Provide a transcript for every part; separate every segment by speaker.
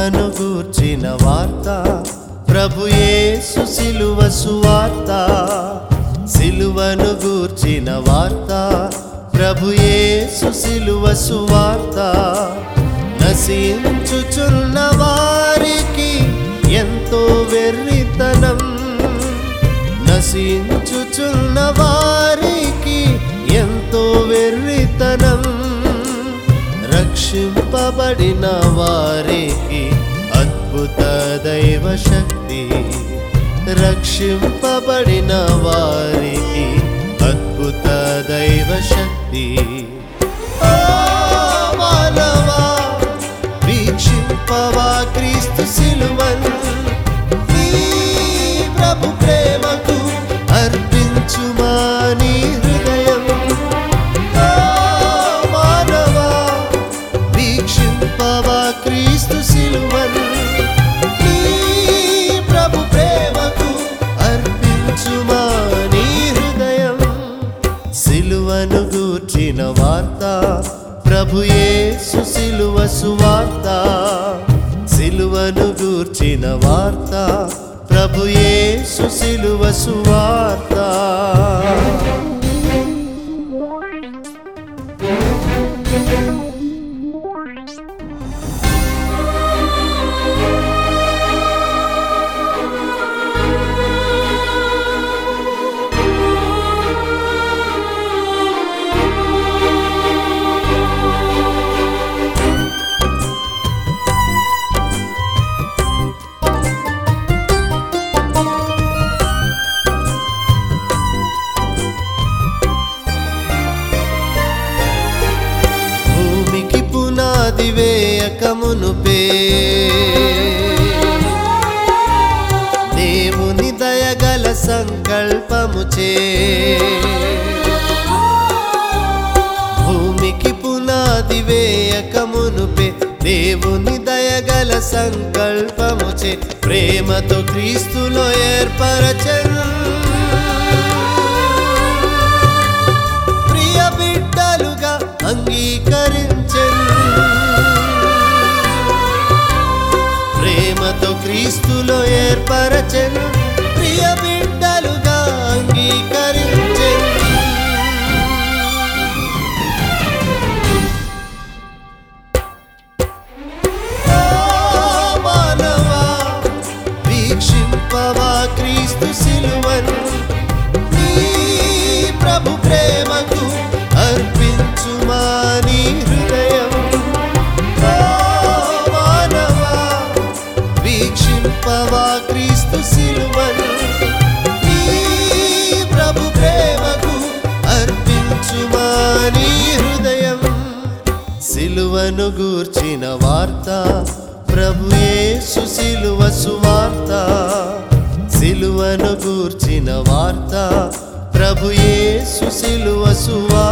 Speaker 1: సిలువను గూర్చిన వార్త. ప్రభు యేసు సిలువ సువార్త. సిలువను గూర్చిన వార్త. ప్రభు యేసు సిలువ సువార్త. నశించుచున్న వారికి ఎంతో వెర్రితనం. నశించుచున్న వారి क्षिम्परिनवारिति अद्भुतदैव शक्ति సిలువను గూర్చిన వార్త ప్రభుయే సుశిలువ సువార్త. సిలువను గూర్చిన వార్త. ప్రభుయే సుశిలువ సువార్త. పునాది వేయకమునుపే దేవుని దయగల సంకల్పముచే భూమికి పునాది వేయకమునుపే దేవుని దయగల సంకల్పముచే ప్రేమతో క్రీస్తులో ఏర్పరచను. ఏర్పరచను నీ హృదయం సిలువను గూర్చిన వార్త. ప్రభుయేసు సిలువ సువార్త. సిలువను గూర్చిన వార్త. ప్రభుయేసు సిలువ సువార్త.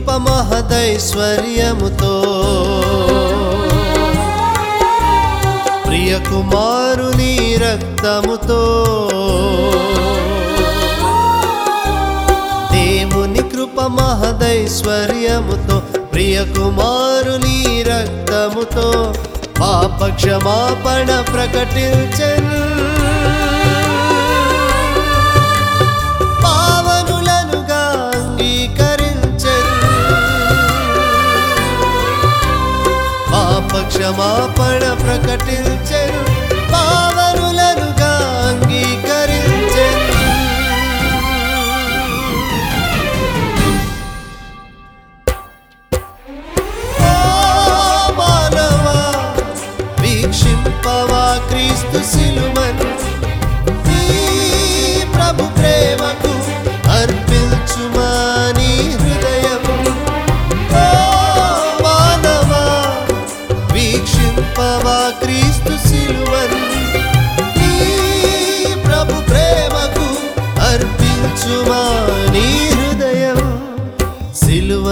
Speaker 1: దేవుని కృప మహదైశ్వర్యముతో ప్రియ కుమారుని రక్తముతో. దేవుని కృప మహదైశ్వర్యముతో ప్రియ కుమారుని రక్తముతో పాప క్షమాపణ ప్రకటించను. క్షమాపణ క్షమాపణ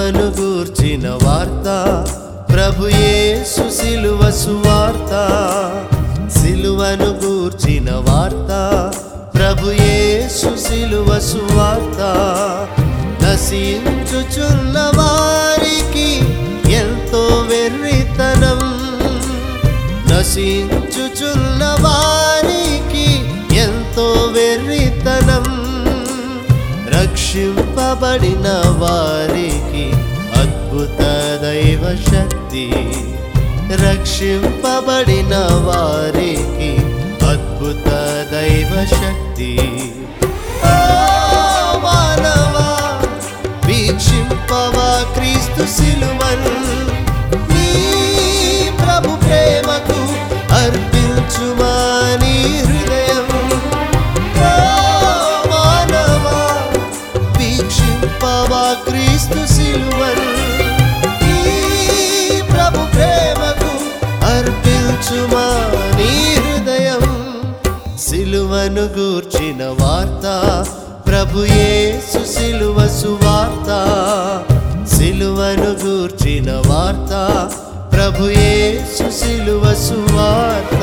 Speaker 1: సిలువను గూర్చిన వార్త ప్రభుయే సుశిలువ సువార్త. సిలువను గూర్చిన వార్త ప్రభుయే సుశిలువ సువార్త. నశించుచున్న వారికి ఎంతో వెర్రితనం. నశించు రక్షింపబడిన వారికి అద్భుత దైవ శక్తి. రక్షింపబడిన వారికి అద్భుత దైవ శక్తి. ఓ మానవా వీక్షింపవా క్రీస్తు సిలువన్. నీ ప్రభు ప్రేమకు అర్పించుమా నీ నిలువరు సిలువను ప్రభు ప్రేమకు అర్పించుమా నీ హృదయం. సిలువను గూర్చిన వార్త ప్రభు యేసు సిలువ సువార్త. సిలువను గూర్చిన వార్త ప్రభు యేసు సిలువ సువార్త.